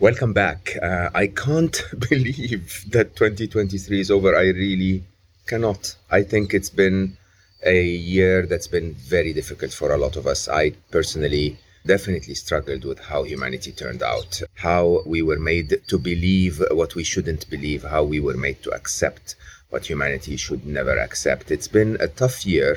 Welcome back. Uh, I can't believe that 2023 is over. I really cannot. I think it's been a year that's been very difficult for a lot of us. I personally definitely struggled with how humanity turned out, how we were made to believe what we shouldn't believe, how we were made to accept what humanity should never accept. It's been a tough year,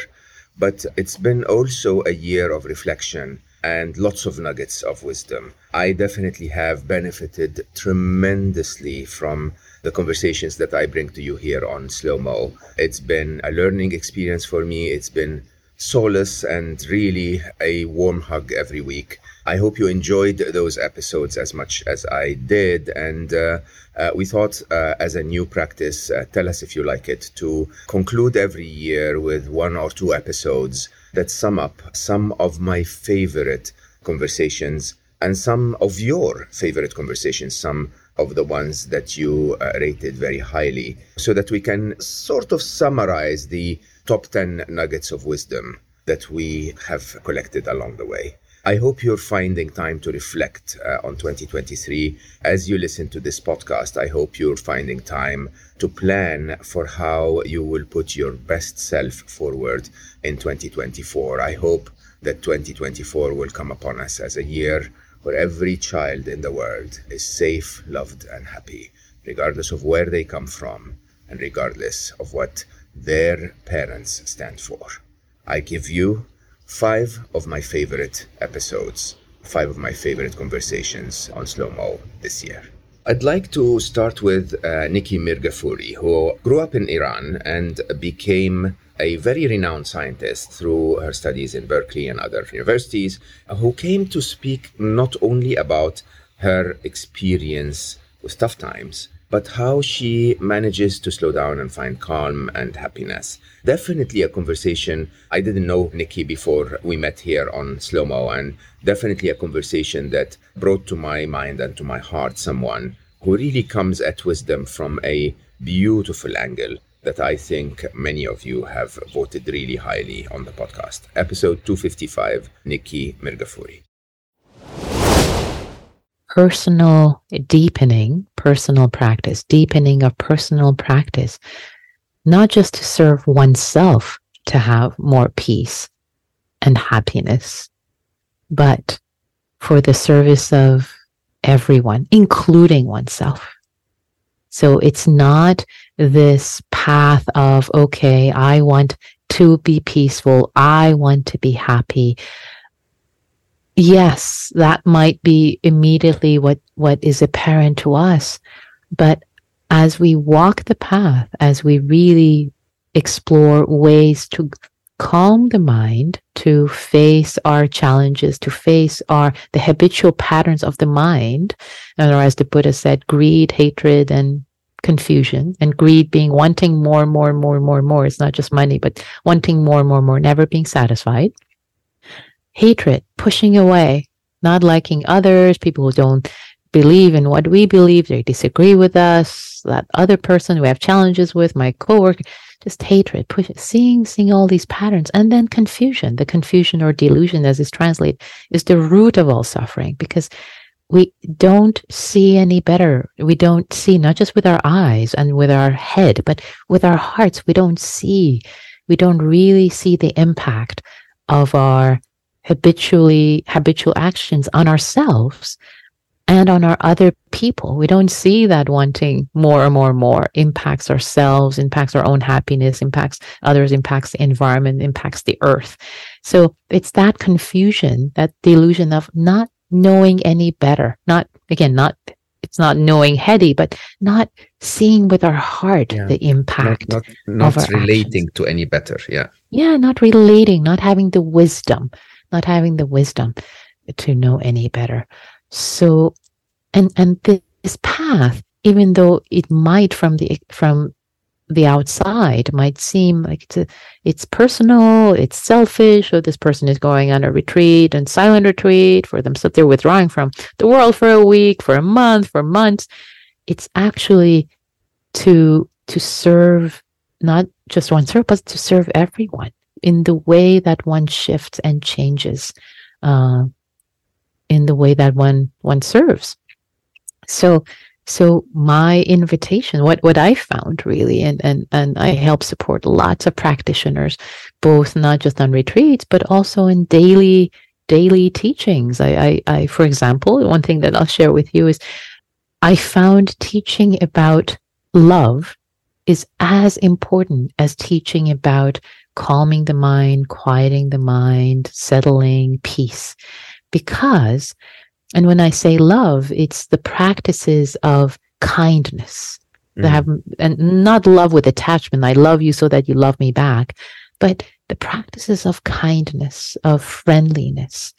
but it's been also a year of reflection and lots of nuggets of wisdom. I definitely have benefited tremendously from the conversations that I bring to you here on Slo Mo. It's been a learning experience for me. It's been solace and really a warm hug every week. I hope you enjoyed those episodes as much as I did. And uh, uh, we thought, uh, as a new practice, uh, tell us if you like it, to conclude every year with one or two episodes that sum up some of my favorite conversations and some of your favorite conversations, some of the ones that you uh, rated very highly, so that we can sort of summarize the top 10 nuggets of wisdom that we have collected along the way. I hope you're finding time to reflect uh, on 2023 as you listen to this podcast. I hope you're finding time to plan for how you will put your best self forward in 2024. I hope that 2024 will come upon us as a year where every child in the world is safe, loved, and happy, regardless of where they come from and regardless of what their parents stand for. I give you five of my favorite episodes, five of my favorite conversations on Slo Mo this year. I'd like to start with uh, Nikki Mirghafori, who grew up in Iran and became a very renowned scientist through her studies in Berkeley and other universities, who came to speak not only about her experience with tough times, but how she manages to slow down and find calm and happiness. Definitely a conversation. I didn't know Nikki before we met here on Slo Mo, and definitely a conversation that brought to my mind and to my heart someone who really comes at wisdom from a beautiful angle that I think many of you have voted really highly on the podcast. Episode 255, Nikki Mirghafori personal deepening, personal practice, deepening of personal practice, not just to serve oneself to have more peace and happiness, but for the service of everyone, including oneself. So it's not this path of, okay, I want to be peaceful. I want to be happy yes, that might be immediately what, what is apparent to us. But as we walk the path, as we really explore ways to calm the mind, to face our challenges, to face our, the habitual patterns of the mind, or as the Buddha said, greed, hatred, and confusion and greed being wanting more and more and more and more and more. It's not just money, but wanting more and more and more, never being satisfied hatred, pushing away, not liking others, people who don't believe in what we believe, they disagree with us, that other person we have challenges with, my coworker, just hatred, push, seeing, seeing all these patterns, and then confusion. The confusion or delusion, as is translated, is the root of all suffering because we don't see any better. We don't see not just with our eyes and with our head, but with our hearts. We don't see. We don't really see the impact of our habitually habitual actions on ourselves and on our other people. We don't see that wanting more and more and more impacts ourselves, impacts our own happiness, impacts others, impacts the environment, impacts the earth. So it's that confusion, that delusion of not knowing any better. Not, again, not, it's not knowing heady, but not seeing with our heart yeah. the impact. Not, not, not relating actions. to any better. Yeah. Yeah. Not relating, not having the wisdom not having the wisdom. to know any better. So, and and this path, even though it might from the from the outside might seem like it's, a, it's personal, it's selfish, or this person is going on a retreat and silent retreat for themselves. They're withdrawing from the world for a week, for a month, for months. It's actually to to serve not just one serve, but to serve everyone in the way that one shifts and changes, uh, in the way that one one serves. So so my invitation what what i found really and and and i help support lots of practitioners both not just on retreats but also in daily daily teachings I, I i for example one thing that i'll share with you is i found teaching about love is as important as teaching about calming the mind quieting the mind settling peace because and when I say love, it's the practices of kindness. Mm-hmm. Have, and not love with attachment. I love you so that you love me back, but the practices of kindness, of friendliness,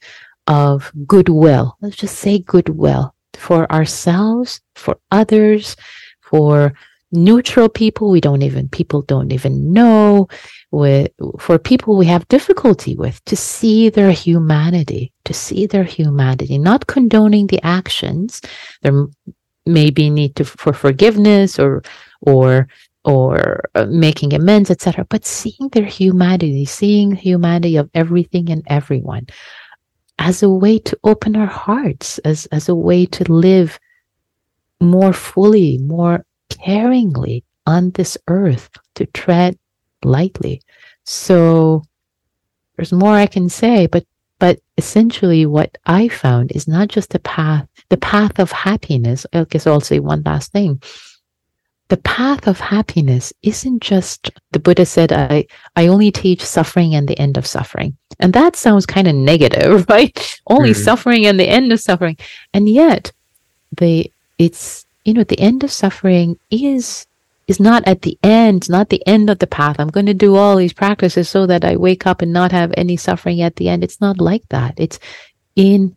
of goodwill. Let's just say goodwill for ourselves, for others, for neutral people we don't even people don't even know. With for people we have difficulty with to see their humanity to see their humanity not condoning the actions. There may be need to for forgiveness or or or uh, making amends etc but seeing their humanity seeing humanity of everything and everyone as a way to open our hearts as as a way to live more fully more caringly on this earth to tread lightly. So there's more I can say, but but essentially what I found is not just the path, the path of happiness. I guess I'll say one last thing. The path of happiness isn't just the Buddha said, I, I only teach suffering and the end of suffering. And that sounds kind of negative, right? Only mm-hmm. suffering and the end of suffering. And yet the it's you know the end of suffering is is not at the end not the end of the path. I'm going to do all these practices so that i wake up and not have any suffering at the end. It's not like that. It's in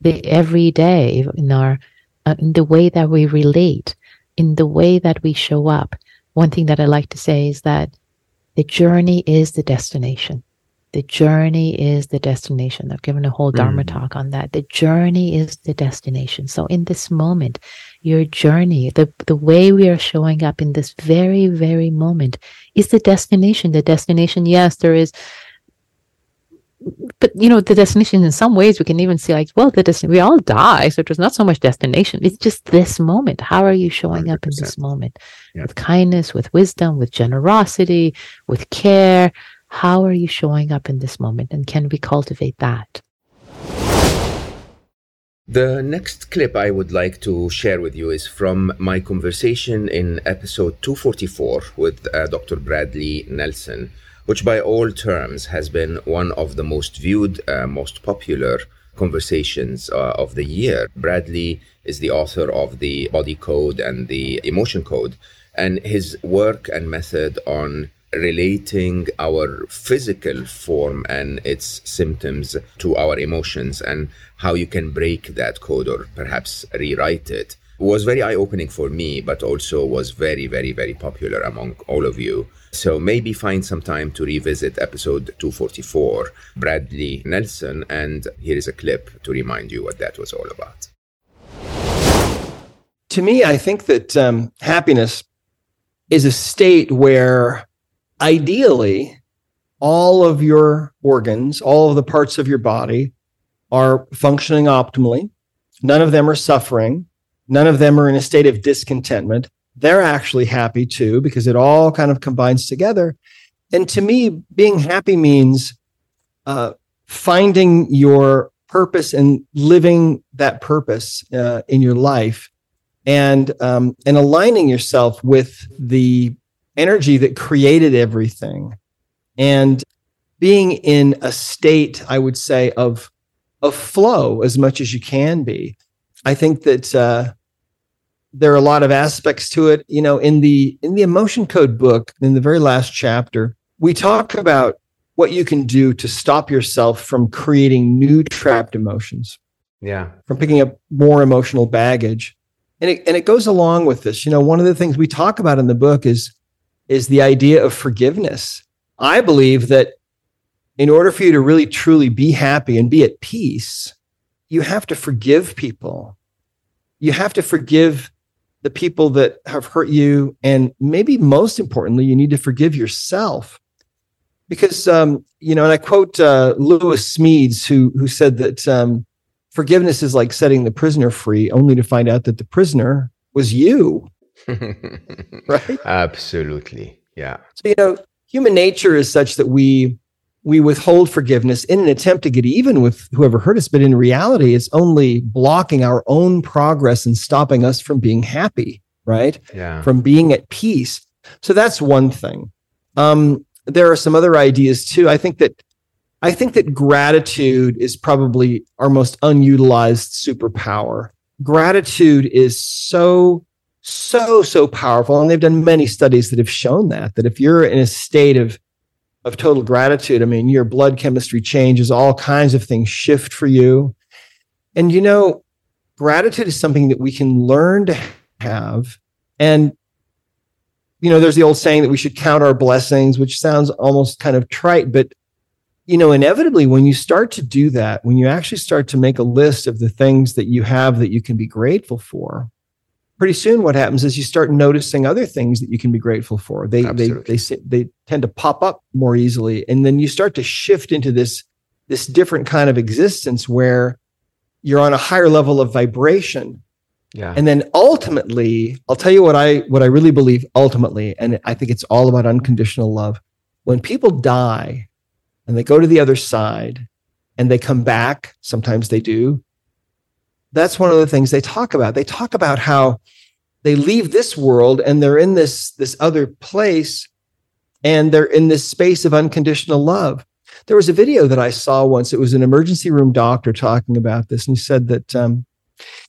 the everyday in our uh, in the way that we relate in the way that we show up. One thing that i like to say is that the journey is the destination the journey is the destination. I've given a whole Dharma mm. talk on that. The journey is the destination. So in this moment, your journey, the, the way we are showing up in this very, very moment is the destination. The destination, yes, there is but you know the destination in some ways we can even see like well the destination we all die so there's not so much destination it's just this moment how are you showing 100%. up in this moment yeah. with kindness with wisdom with generosity with care how are you showing up in this moment? And can we cultivate that? The next clip I would like to share with you is from my conversation in episode 244 with uh, Dr. Bradley Nelson, which by all terms has been one of the most viewed, uh, most popular conversations uh, of the year. Bradley is the author of the Body Code and the Emotion Code, and his work and method on relating our physical form and its symptoms to our emotions and how you can break that code or perhaps rewrite it was very eye opening for me, but also was very, very, very popular among all of you. So maybe find some time to revisit episode 244, Bradley Nelson, and here is a clip to remind you what that was all about. To me, I think that um, happiness is a state where ideally, all of your organs, all of the parts of your body are functioning optimally. None of them are suffering. None of them are in a state of discontentment. They're actually happy too, because it all kind of combines together. And to me, being happy means uh, finding your purpose and living that purpose uh, in your life and um, and aligning yourself with the energy that created everything and being in a state i would say of of flow as much as you can be i think that uh, there are a lot of aspects to it you know in the in the emotion code book in the very last chapter we talk about what you can do to stop yourself from creating new trapped emotions, Yeah. from picking up more emotional baggage. And it, and it goes along with this. You know, one of the things we talk about in the book is, is the idea of forgiveness. I believe that in order for you to really truly be happy and be at peace, you have to forgive people. You have to forgive the people that have hurt you. And maybe most importantly, you need to forgive yourself. Because, um, you know, and I quote uh, Lewis Smedes, who, who said that um, forgiveness is like setting the prisoner free, only to find out that the prisoner was you, right? Absolutely. Yeah. So, you know, human nature is such that we we withhold forgiveness in an attempt to get even with whoever hurt us, but in reality, it's only blocking our own progress and stopping us from being happy, right? Yeah. From being at peace. So that's one thing. Um, there are some other ideas too. I think that I think that gratitude is probably our most unutilized superpower. Gratitude is so so so powerful. And they've done many studies that have shown that that if you're in a state of of total gratitude i mean your blood chemistry changes all kinds of things shift for you. And you know gratitude is something that we can learn to have. And you know there's the old saying that we should count our blessings which sounds almost kind of trite but you know inevitably when you start to do that when you actually start to make a list of the things that you have that you can be grateful for pretty soon what happens is you start noticing other things that you can be grateful for they they Absolutely. they they tend to pop up more easily and then you start to shift into this this different kind of existence where you're on a higher level of vibration Yeah. and then ultimately i'll tell you what i what i really believe ultimately and i think it's all about unconditional love when people die and they go to the other side and they come back sometimes they do that's one of the things they talk about. They talk about how they leave this world and they're in this this other place and they're in this space of unconditional love. There was a video that i saw once. It was an emergency room doctor talking about this and he said that um,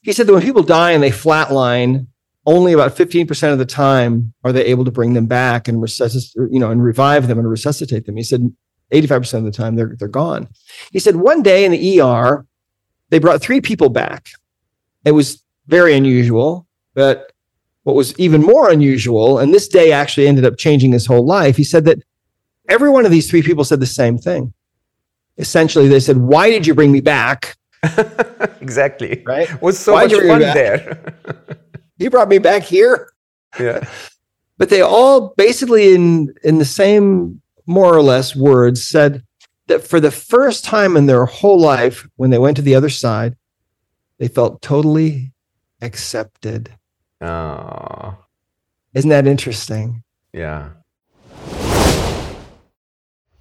he said that when people die and they flatline only about 15% of the time are they able to bring them back and resuscitate you know and revive them and resuscitate them. He said 85% of the time they're they're gone. He said one day in the er they brought three people back it was very unusual but what was even more unusual and this day actually ended up changing his whole life he said that every one of these three people said the same thing essentially they said why did you bring me back exactly. right Was so Why'd much you fun there. you brought me back here yeah. but they all basically in in the same more or less words said that for the first time in their whole life when they went to the other side they felt totally accepted Oh. isn't that interesting Yeah.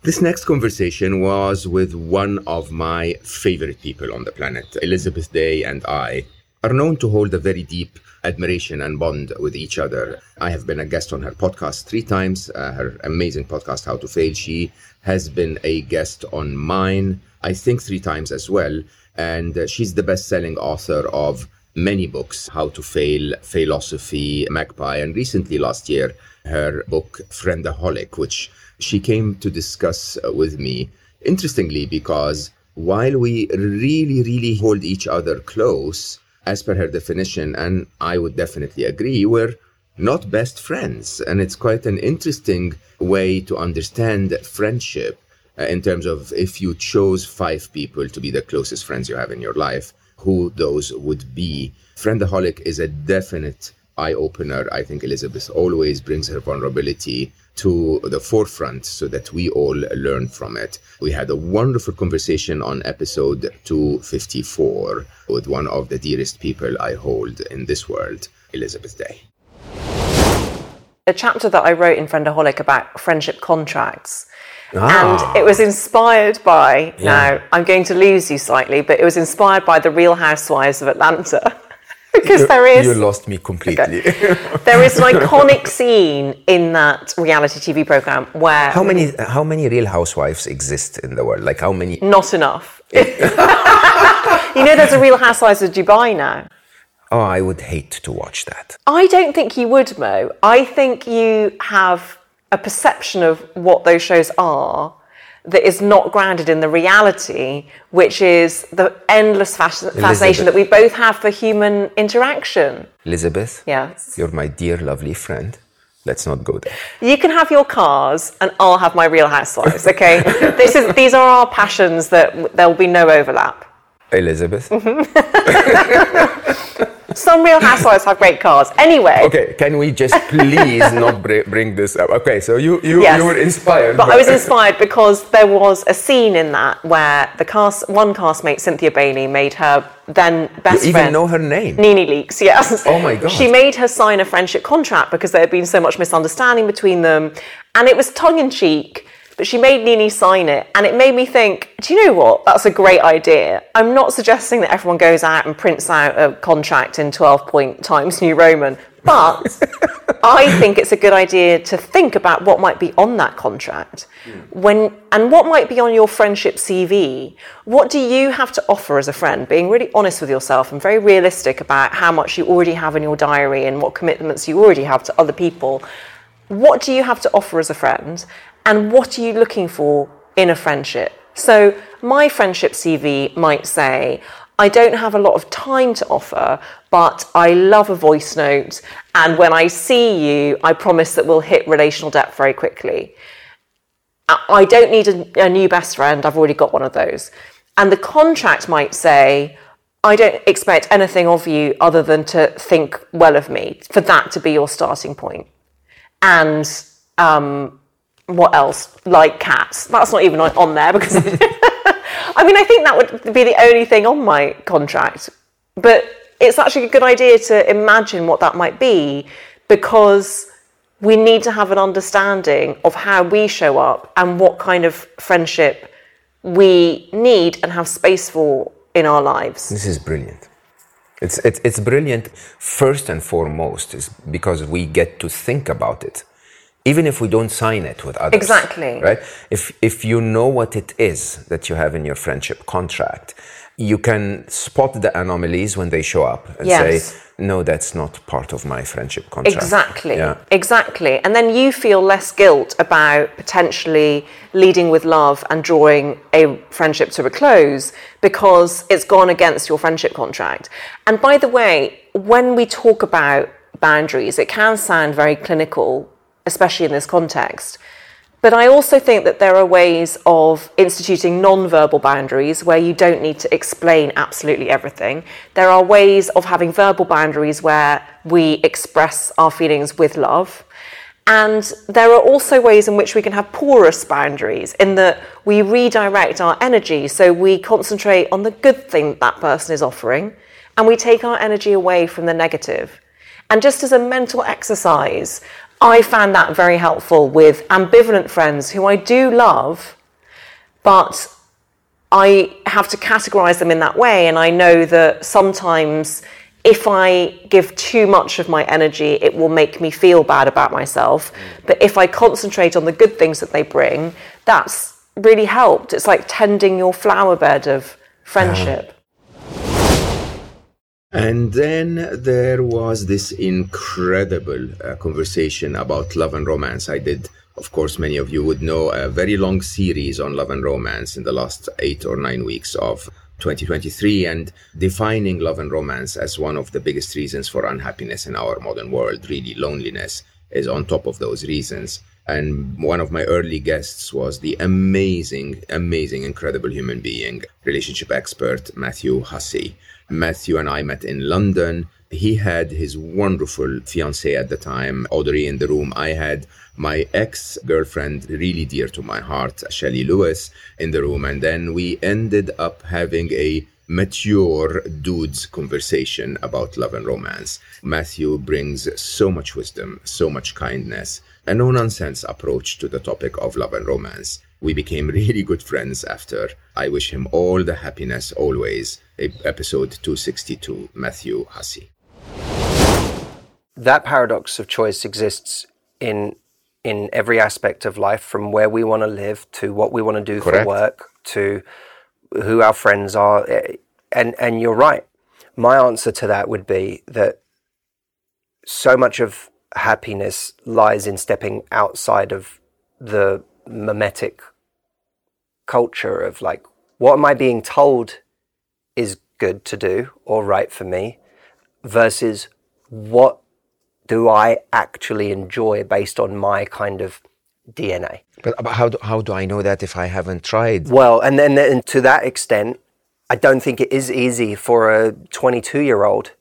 This next conversation was with one of my favorite people on the planet. Elizabeth Day and I are known to hold a very deep admiration and bond with each other. I have been a guest on her podcast three times, uh, her amazing podcast, How to Fail. She has been a guest on mine, I think, three times as well. And uh, she's the best selling author of many books How to Fail, Philosophy, Magpie, and recently last year, her book Friendaholic, which she came to discuss with me. Interestingly, because while we really, really hold each other close, as per her definition, and I would definitely agree, we're not best friends. And it's quite an interesting way to understand friendship uh, in terms of if you chose five people to be the closest friends you have in your life, who those would be. Friendaholic is a definite eye opener. I think Elizabeth always brings her vulnerability to the forefront so that we all learn from it. We had a wonderful conversation on episode 254 with one of the dearest people I hold in this world, Elizabeth Day. a chapter that I wrote in Friendaholic about friendship contracts. Ah. And it was inspired by, now I'm going to lose you slightly, but it was inspired by the Real Housewives of Atlanta. because there is You lost me completely. there is an iconic scene in that reality TV program where how many how many real housewives exist in the world? Like how many? not enough. you know there's a Real Housewives of Dubai now. Oh, I would hate to watch that. I don't think you would, Mo. I think you have a perception of what those shows are that is not grounded in the reality, which is the endless fasc- fascination that we both have for human interaction. Elizabeth, Yes. you're my dear, lovely friend. Let's not go there. You can have your cars, and I'll have my Real Housewives. Okay, this is these are our passions that there will be no overlap. Elizabeth. Mm-hmm. Some Real Housewives have great cars. Anyway, Okay, can we just please not br- bring this up? Okay, so you you, Yes. you were inspired. But by- I was inspired because there was a scene in that where the cast, one castmate, Cynthia Bailey, made her then best You even friend. know her name. NeNe Leakes, yes. Oh my God. She made her sign a friendship contract because there had been so much misunderstanding between them. And it was tongue in cheek, but she made NeNe sign it. And it made me think, do you know what? That's a great idea. I'm not suggesting that everyone goes out and prints out a contract in 12 point Times New Roman, but I think it's a good idea to think about what might be on that contract hmm. when and what might be on your friendship CV. What do you have to offer as a friend? Being really honest with yourself and very realistic about how much you already have in your diary and what commitments you already have to other people. What do you have to offer as a friend? And what are you looking for in a friendship? So, my friendship CV might say, I don't have a lot of time to offer, but I love a voice note. And when I see you, I promise that we'll hit relational depth very quickly. I don't need a, a new best friend, I've already got one of those. And the contract might say, I don't expect anything of you other than to think well of me, for that to be your starting point. And um, what else? Like cats. That's not even on, there because I mean, I think that would be the only thing on my contract. But it's actually a good idea to imagine what that might be because we need to have an understanding of how we show up and what kind of friendship we need and have space for in our lives. This is brilliant. It's, it's, it's brilliant first and foremost is because we get to think about it. Even if we don't sign it with others. Exactly. Right? If, if you know what it is that you have in your friendship contract, you can spot the anomalies when they show up and Yes. say, no, that's not part of my friendship contract. Exactly. Yeah. Exactly. And then you feel less guilt about potentially leading with love and drawing a friendship to a close because it's gone against your friendship contract. And by the way, when we talk about boundaries, it can sound very clinical, especially in this context. But I also think that there are ways of instituting non-verbal boundaries where you don't need to explain absolutely everything. There are ways of having verbal boundaries where we express our feelings with love. And there are also ways in which we can have porous boundaries in that we redirect our energy. So we concentrate on the good thing that person is offering and we take our energy away from the negative. And just as a mental exercise, I found that very helpful with ambivalent friends who I do love, but I have to categorize them in that way. And I know that sometimes if I give too much of my energy, it will make me feel bad about myself. Mm. But if I concentrate on the good things that they bring, that's really helped. It's like tending your flower bed of friendship. And then there was this incredible uh, conversation about love and romance. I did, of course, many of you would know, a very long series on love and romance in the last eight or nine weeks of 2023 and defining love and romance as one of the biggest reasons for unhappiness in our modern world. Really, loneliness is on top of those reasons. And one of my early guests was the amazing, amazing, incredible human being, relationship expert Matthew Hussey. Matthew and I met in London. He had his wonderful fiancée at the time, Audrey, in the room. I had my ex girlfriend, really dear to my heart, Shelley Lewis, in the room. And then we ended up having a mature dudes conversation about love and romance. Matthew brings so much wisdom, so much kindness, a no nonsense approach to the topic of love and romance. We became really good friends after. I wish him all the happiness always. Episode 262, Matthew Hussey. that paradox of choice exists in in every aspect of life from where we want to live to what we want to do Correct. for work to who our friends are eh, and and you're right my answer to that would be that so much of happiness lies in stepping outside of the mimetic culture of like, what am I being told is good to do or right for me versus what do I actually enjoy based on my kind of DNA? But, but how, do, how do I know that if I haven't tried? Well, and then and to that extent, I don't think it is easy for a 22 year old.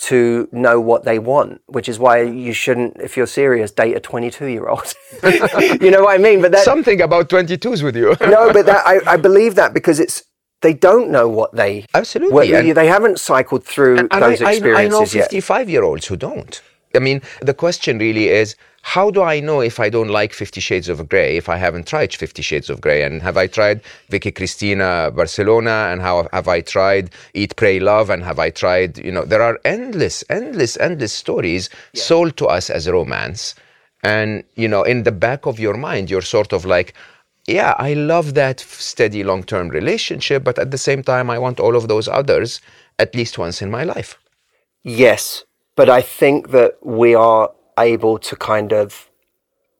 To know what they want, which is why you shouldn't, if you're serious, date a 22 year old. you know what I mean? But that, Something about 22s with you. no, but that, I, I believe that because it's, they don't know what they, Absolutely. what, they haven't cycled through And those I, I, I know experiences yet. 55 year olds who don't. I mean, the question really is how do I know if I don't like Fifty Shades of Grey if I haven't tried Fifty Shades of Grey? And have I tried Vicky Cristina Barcelona? And how have I tried Eat, Pray, Love? And have I tried, you know, there are endless, endless, endless stories sold to us as romance. And, you know, in the back of your mind, you're sort of like, yeah, I love that steady long term relationship, but at the same time, I want all of those others at least once in my life. Yes, but I think that we are able to kind of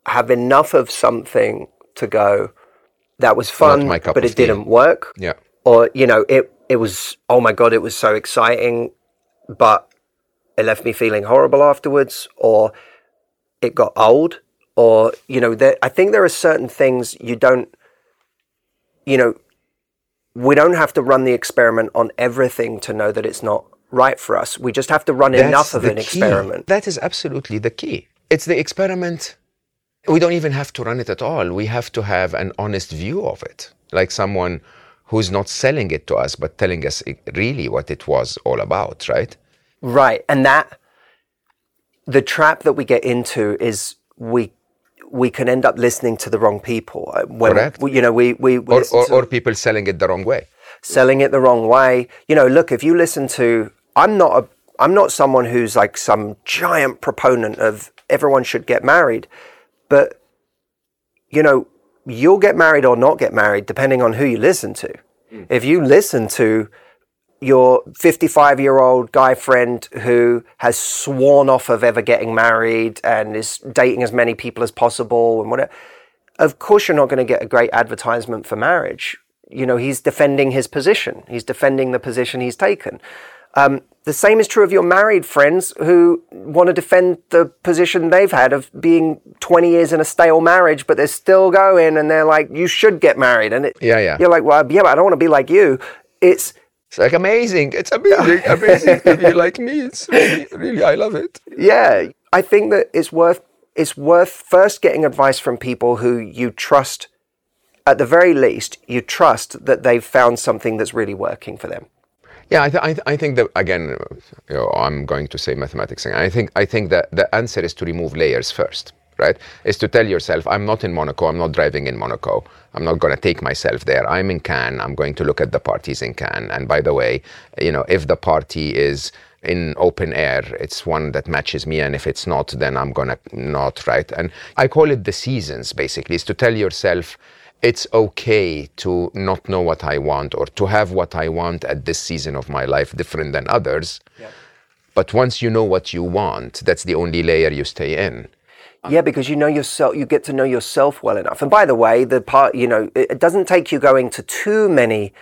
have enough of something to go. That was fun, but it didn't work. Yeah. Or you know, it it was oh my god, it was so exciting, but it left me feeling horrible afterwards. Or it got old. Or you know, there, I think there are certain things you don't. You know, we don't have to run the experiment on everything to know that it's not right for us. We just have to run enough of an key. experiment. That is absolutely the key. It's the experiment. We don't even have to run it at all. We have to have an honest view of it, like someone who's not selling it to us, but telling us really what it was all about, right? Right. And that the trap that we get into is we we can end up listening to the wrong people. Uh, When, Correct. we- You know, we we, we Or, or, or people selling it the wrong way. selling it the wrong way. You know, look, if you listen to I'm not a I'm not someone who's like some giant proponent of everyone should get married, but you know, you'll get married or not get married depending on who you listen to. Hmm. If you listen to your 55 year old guy friend who has sworn off of ever getting married and is dating as many people as possible and whatever, of course you're not going to get a great advertisement for marriage. You know, he's defending his position. He's defending the position he's taken. Um, the same is true of your married friends who want to defend the position they've had of being 20 years in a stale marriage, but they're still going and they're like, you should get married. And it, Yeah, yeah. you're like, well, yeah, but I don't want to be like you. It's, It's like amazing. It's amazing. amazing to be like me. It's really, really, I love it. yeah, I think that it's worth it's worth first getting advice from people who you trust. At the very least, you trust that they've found something that's really working for them. Yeah, I, th- I, th- I think that again, you know, I'm going to say mathematics. I think I think that the answer is to remove layers first, right? Is to tell yourself, I'm not in Monaco. I'm not driving in Monaco. I'm not going to take myself there. I'm in Cannes. I'm going to look at the parties in Cannes. And by the way, you know, if the party is in open air, it's one that matches me. And if it's not, then I'm gonna not, right? And I call it the seasons. Basically, is to tell yourself it's okay to not know what I want or to have what I want at this season of my life different than others. But once you know what you want, that's the only layer you stay in. Yeah, because you know yourself, you get to know yourself well enough. And by the way, the part, you know, it, it doesn't take you going to too many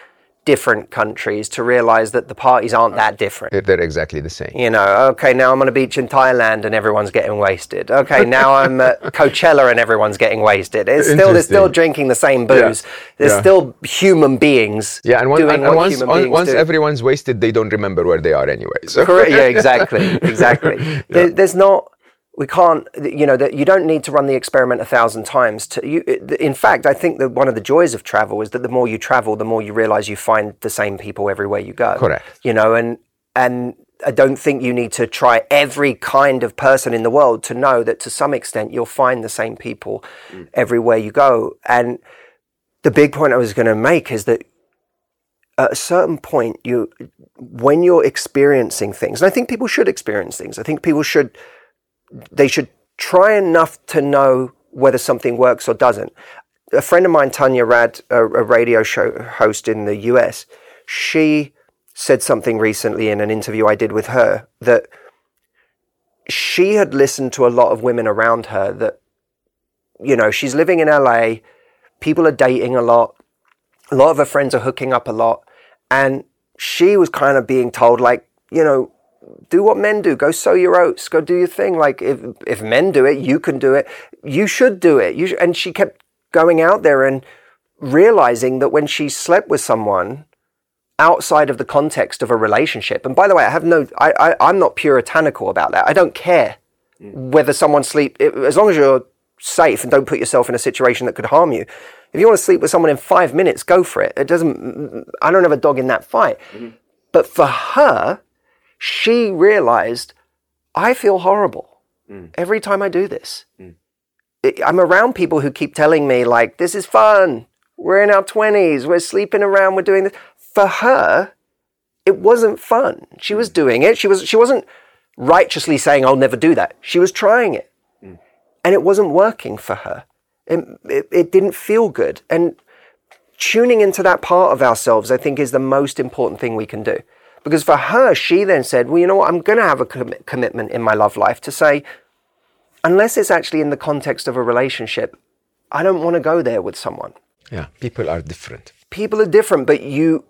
different countries to realize that the parties aren't that different. They're- They're exactly the same. You know, okay, now I'm on a beach in Thailand and everyone's getting wasted. Okay, now I'm at Coachella and everyone's getting wasted. It's still they're still drinking the same booze. There's Yeah. still human beings Yeah, and, one, doing and, what and once, on- once everyone's wasted, they don't remember where they are anyway. So. Correct. Yeah, exactly. Exactly. there, there's not. We can't. You know that you don't need to run the experiment a thousand times. To you. In fact, I think that one of the joys of travel is that the more you travel, the more you realize you find the same people everywhere you go. Correct. You know, and and I don't think you need to try every kind of person in the world to know that to some extent you'll find the same people mm. everywhere you go. And the big point I was going to make is that at a certain point you when you're experiencing things and i think people should experience things i think people should they should try enough to know whether something works or doesn't a friend of mine tanya rad a, a radio show host in the us she said something recently in an interview i did with her that she had listened to a lot of women around her that you know she's living in la people are dating a lot a lot of her friends are hooking up a lot. And she was kind of being told, like, you know, do what men do. Go sow your oats. Go do your thing. Like if if men do it, you can do it. You should do it. You sh-. and she kept going out there and realizing that when she slept with someone outside of the context of a relationship. And by the way, I have no. I, I I'm not puritanical about that. I don't care mm. whether someone sleep as long as you're safe and don't put yourself in a situation that could harm you. If you want to sleep with someone in five minutes, go for it. It doesn't. I don't have a dog in that fight. Mm-hmm. But for her, she realized I feel horrible mm. every time I do this. Mm. It- I'm around people who keep telling me, like, this is fun. We're in our 20s. We're sleeping around. We're doing this. For her, it wasn't fun. She was mm. doing it. She, was, she wasn't righteously saying, I'll never do that. She was trying it. And it wasn't working for her. It, it, it didn't feel good. And tuning into that part of ourselves, I think, is the most important thing we can do. Because for her, she then said, Well, you know what? I'm going to have a commi- commitment in my love life to say, unless it's actually in the context of a relationship, I don't want to go there with someone. Yeah, people are different. People are different, but you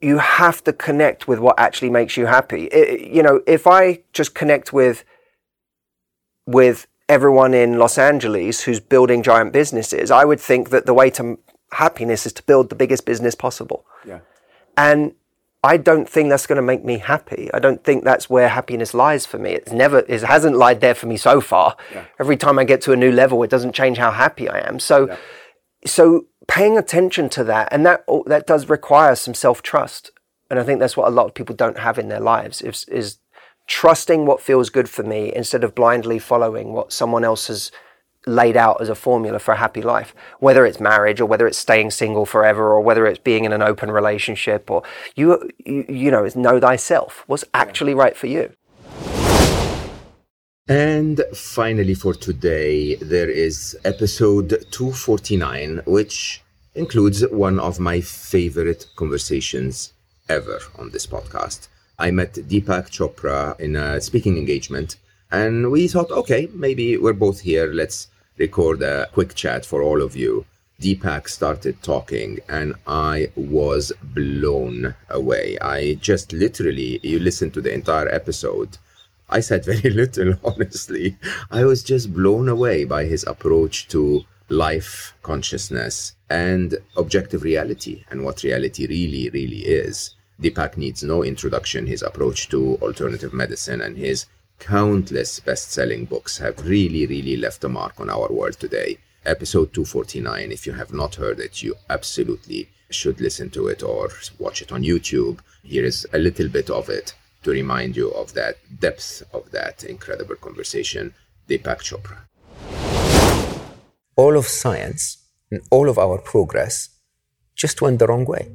you have to connect with what actually makes you happy. I- you know, if I just connect with with everyone in Los Angeles who's building giant businesses, I would think that the way to happiness is to build the biggest business possible. Yeah. And I don't think that's going to make me happy. I don't think that's where happiness lies for me. It's never, it hasn't lied there for me so far. Every time I get to a new level, it doesn't change how happy I am. So, so paying attention to that, and that that does require some self trust. And I think that's what a lot of people don't have in their lives is is trusting what feels good for me instead of blindly following what someone else has laid out as a formula for a happy life, whether it's marriage or whether it's staying single forever or whether it's being in an open relationship or you, you, you know, it's know thyself. What's actually right for you? And finally, for today, there is episode 249, which includes one of my favorite conversations ever on this podcast. I met Deepak Chopra in a speaking engagement, and we thought, okay, maybe we're both here. Let's record a quick chat for all of you. Deepak started talking, and I was blown away. I just literally, you listen to the entire episode. I said very little, honestly. I was just blown away by his approach to life consciousness and objective reality and what reality really, really is. Deepak needs no introduction. His approach to alternative medicine and his countless best selling books have really, really left a mark on our world today. Episode 249, if you have not heard it, you absolutely should listen to it or watch it on YouTube. Here is a little bit of it to remind you of that depth of that incredible conversation. Deepak Chopra. all of science and all of our progress just went the wrong way.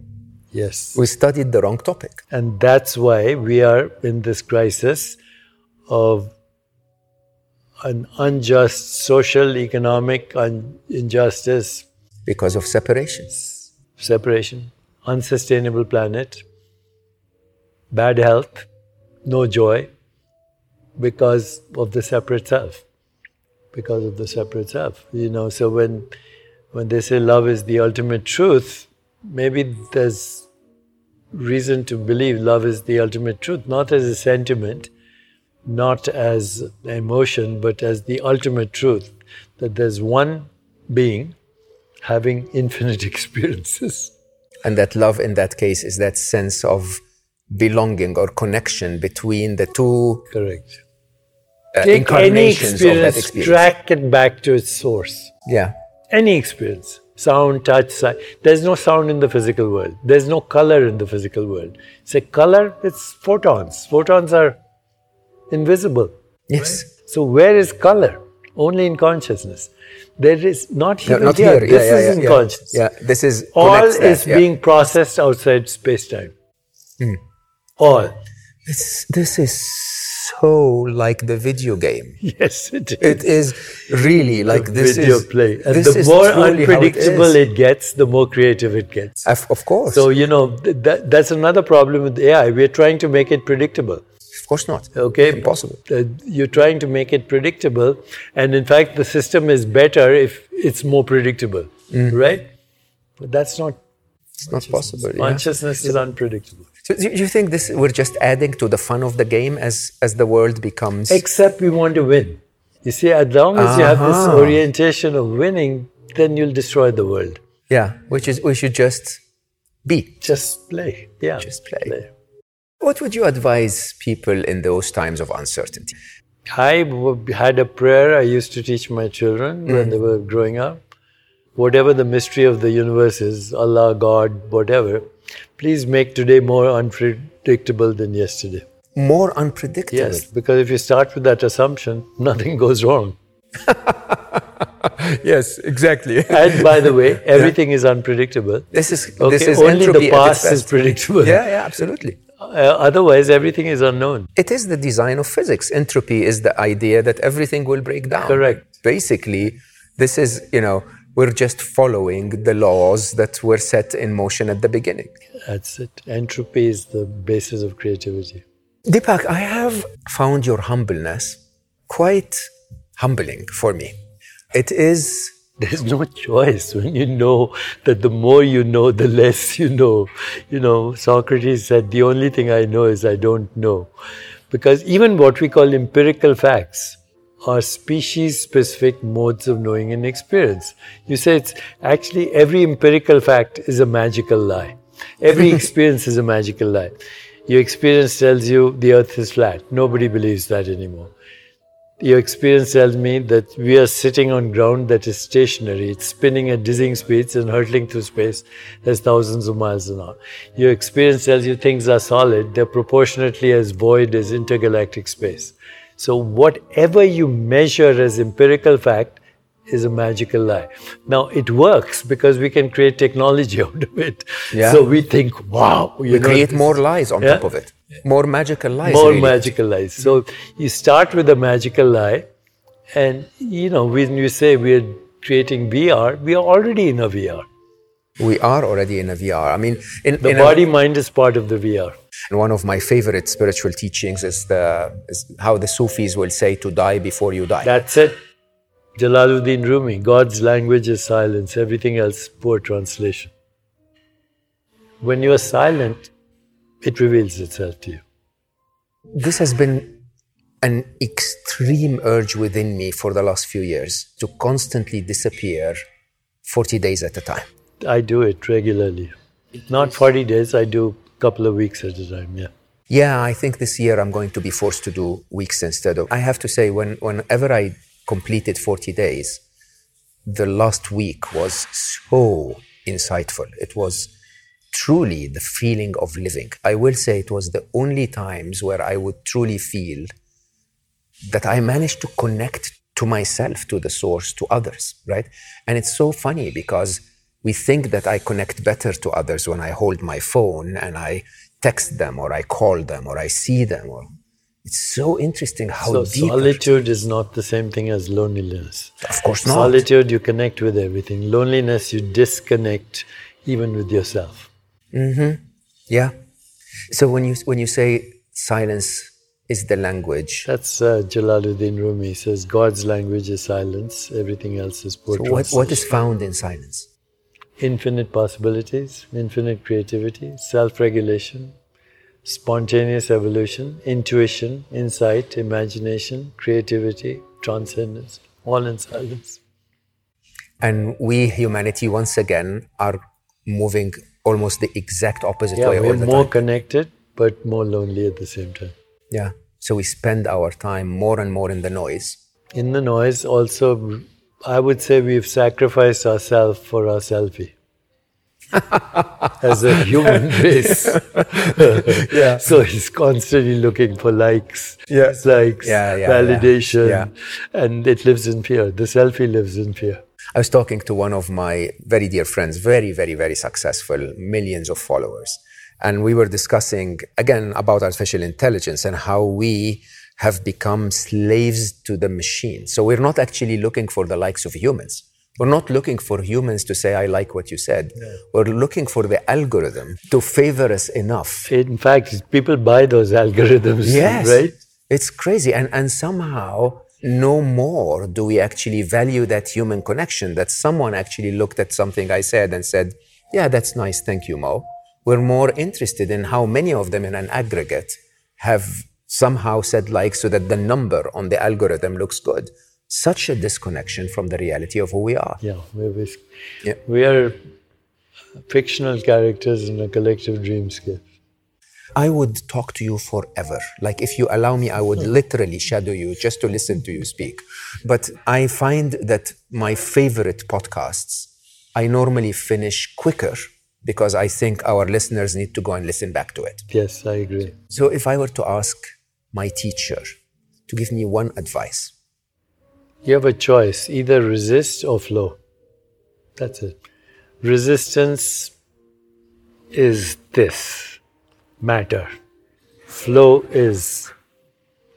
Yes. We studied the wrong topic. And that's why we are in this crisis of an unjust social, economic un- injustice, because of separations. separation, unsustainable planet, bad health, no joy because of the separate self. Because of the separate self. You know, so when when they say love is the ultimate truth, maybe there's reason to believe love is the ultimate truth, not as a sentiment, not as emotion, but as the ultimate truth that there's one being having infinite experiences. And that love in that case is that sense of belonging or connection between the two Correct. uh, Take any incarnations of that experience, experience. track it back to its source. Yeah. Any experience. Sound, touch, sight. There's no sound in the physical world. There's no color in the physical world. Say color, it's photons. Photons are invisible. Yes. So where is color? Only in consciousness. There is not No, not here. here. This yeah, is yeah, in yeah, consciousness. Yeah. This is All that, is being processed outside space time. Hmm. All. This, this is so like the video game. Yes, it is. It is really like this video is play. And the more how it unpredictable it, gets, the more creative it gets. Of, of course. So, you know, th- that, that's another problem with AI. We're trying to make it predictable. Of course not. Okay? Impossible. Uh, you're trying to make it predictable. And in fact, the system is better if it's more predictable. Mm. Right? But that's not It's not possible. yeah. Consciousness is unpredictable. So do you think this we're just adding to the fun of the game as as the world becomes Except we want to win. You see, as long as you have this Uh-huh. orientation of winning, then you'll destroy the world. Yeah, which is we should just be. Just play. Yeah. Just play. What would you advise people in those times of uncertainty? I had a prayer I used to teach my children when mm. they were growing up. Whatever the mystery of the universe is, Allah, God, whatever, please make today more unpredictable than yesterday. More unpredictable. Yes, because if you start with that assumption, nothing goes wrong. yes, exactly. And by the way, everything is unpredictable. This is Okay, this is only the past is predictable. Yeah, yeah, absolutely. Uh, otherwise, everything is unknown. It is the design of physics. Entropy is the idea that everything will break down. Correct. Basically, this is, you know, we're just following the laws that were set in motion at the beginning. That's it. Entropy is the basis of creativity. Deepak, I have found your humbleness quite humbling for me. It is There's no choice when you know that the more you know, the less you know. You know, Socrates said, The only thing I know is I don't know. Because even what we call empirical facts are species specific modes of knowing and experience. You say it's actually every empirical fact is a magical lie. Every experience is a magical lie. Your experience tells you the earth is flat. Nobody believes that anymore. Your experience tells me that we are sitting on ground that is stationary. It's spinning at dizzying speeds and hurtling through space as thousands of miles an hour. Your experience tells you things are solid. They're proportionately as void as intergalactic space. So whatever you measure as empirical fact is a magical lie. Now it works because we can create technology out of it. Yeah. So we think, wow, you we know, create more lies on Yeah. top of it. More magical lies. more really. magical lies. So you start with a magical lie, and you know when you say we're creating VR, we are already in a VR. We are already in a VR. I mean, in, The in a- body mind is part of the VR. And one of my favorite spiritual teachings is the is how the Sufis will say to die before you die. That's it. Jalaluddin Rumi, God's language is silence, everything else poor translation. When you are silent, it reveals itself to you. this has been an extreme urge within me for the last few years to constantly disappear 40 days at a time. I do it regularly. Not 40 days, I do a couple of weeks at a time, yeah. Yeah, I think this year I'm going to be forced to do weeks instead of. I have to say, when, whenever I completed 40 days, the last week was so insightful. It was truly the feeling of living. I will say it was the only times where I would truly feel that I managed to connect to myself, to the source, to others, right? And it's so funny because we think that I connect better to others when I hold my phone and I text them or I call them or I see them. Or it's so interesting how so deep. solitude is not the same thing as loneliness. Of course not. Solitude, you connect with everything. Loneliness, you disconnect even with yourself. Yeah. So when you when you say silence is the language, That's uh, Jalaluddin Rumi says God's language is silence, everything else is poor so what, what is found in silence? Infinite possibilities, infinite creativity, self-regulation, spontaneous evolution, intuition, insight, imagination, creativity, transcendence, all in silence. And we, humanity, once again, are moving almost the exact opposite Yeah, way we're more time. connected, but more lonely at the same time. Yeah. So we spend our time more and more in the noise. In the noise, also, I would say we've sacrificed ourselves for our selfie. As a human race. yeah. So he's constantly looking for likes, Yeah. dislikes, Yeah, yeah, yeah. validation, Yeah. and it lives in fear. The selfie lives in fear. I was talking to one of my very dear friends, very, very, very successful, millions of followers. And we were discussing again about artificial intelligence and how we have become slaves to the machine. So we're not actually looking for the likes of humans. We're not looking for humans to say, I like what you said. We're looking for the algorithm to favor us enough. In fact, people buy those algorithms, Yes. right? It's crazy. And, and somehow, no more do we actually value that human connection that someone actually looked at something I said and said, Yeah, that's nice. Thank you, Mo. We're more interested in how many of them in an aggregate have somehow said like so that the number on the algorithm looks good. Such a disconnection from the reality of who we are. Yeah, we're, Yeah. we are fictional characters in a collective dreamscape. I would talk to you forever. Like, if you allow me, I would hmm. literally shadow you just to listen to you speak. But I find that my favorite podcasts, I normally finish quicker because I think our listeners need to go and listen back to it. Yes, I agree. So, if I were to ask my teacher to give me one advice, You have a choice either resist or flow. That's it. Resistance is this matter, flow is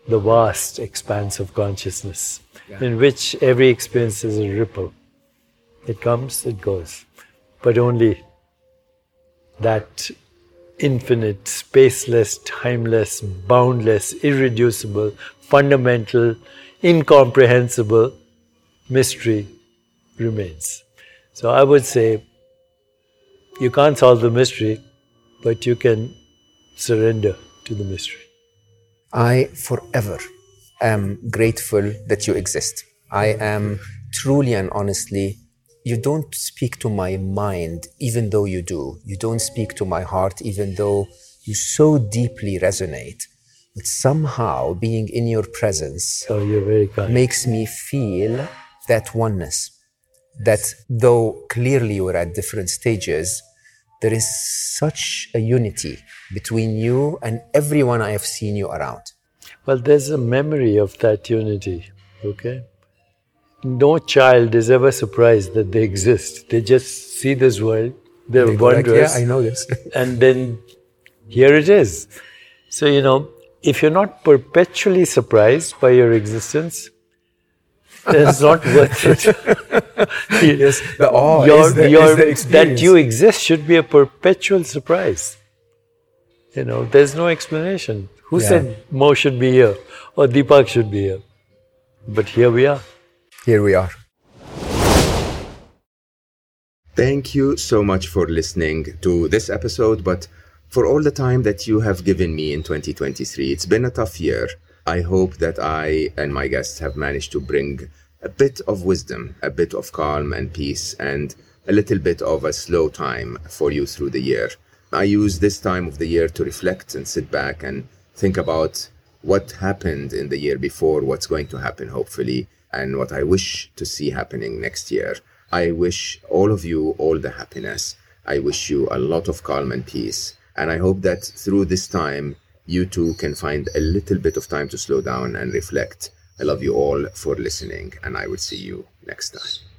the vast expanse of consciousness in which every experience is a ripple. It comes, it goes, but only that infinite, spaceless, timeless, boundless, irreducible, fundamental, incomprehensible mystery remains. So I would say you can't solve the mystery, but you can surrender to the mystery. I forever am grateful that you exist. I am truly and honestly, you don't speak to my mind, even though you do. You don't speak to my heart, even though you so deeply resonate. But somehow being in your presence So you're very kind. makes me feel that oneness. That though clearly we're at different stages, there is such a unity between you and everyone I have seen you around. Well, there's a memory of that unity, okay? No child is ever surprised that they exist. They just see this world, they're They go like, wondrous, yeah, I know this. and then here it is. So, you know, if you're not perpetually surprised by your existence, then it's not worth it. yes, the awe Your- is the, your- is the that you exist should be a perpetual surprise. You know, there's no explanation. Who Yeah. said Mo should be here or Deepak should be here? But here we are. Here we are. Thank you so much for listening to this episode, but for all the time that you have given me in 2023. It's been a tough year. I hope that I and my guests have managed to bring a bit of wisdom, a bit of calm and peace, and a little bit of a slow time for you through the year. I use this time of the year to reflect and sit back and think about what happened in the year before, what's going to happen, hopefully, and what I wish to see happening next year. I wish all of you all the happiness. I wish you a lot of calm and peace. And I hope that through this time, you too can find a little bit of time to slow down and reflect. I love you all for listening, and I will see you next time.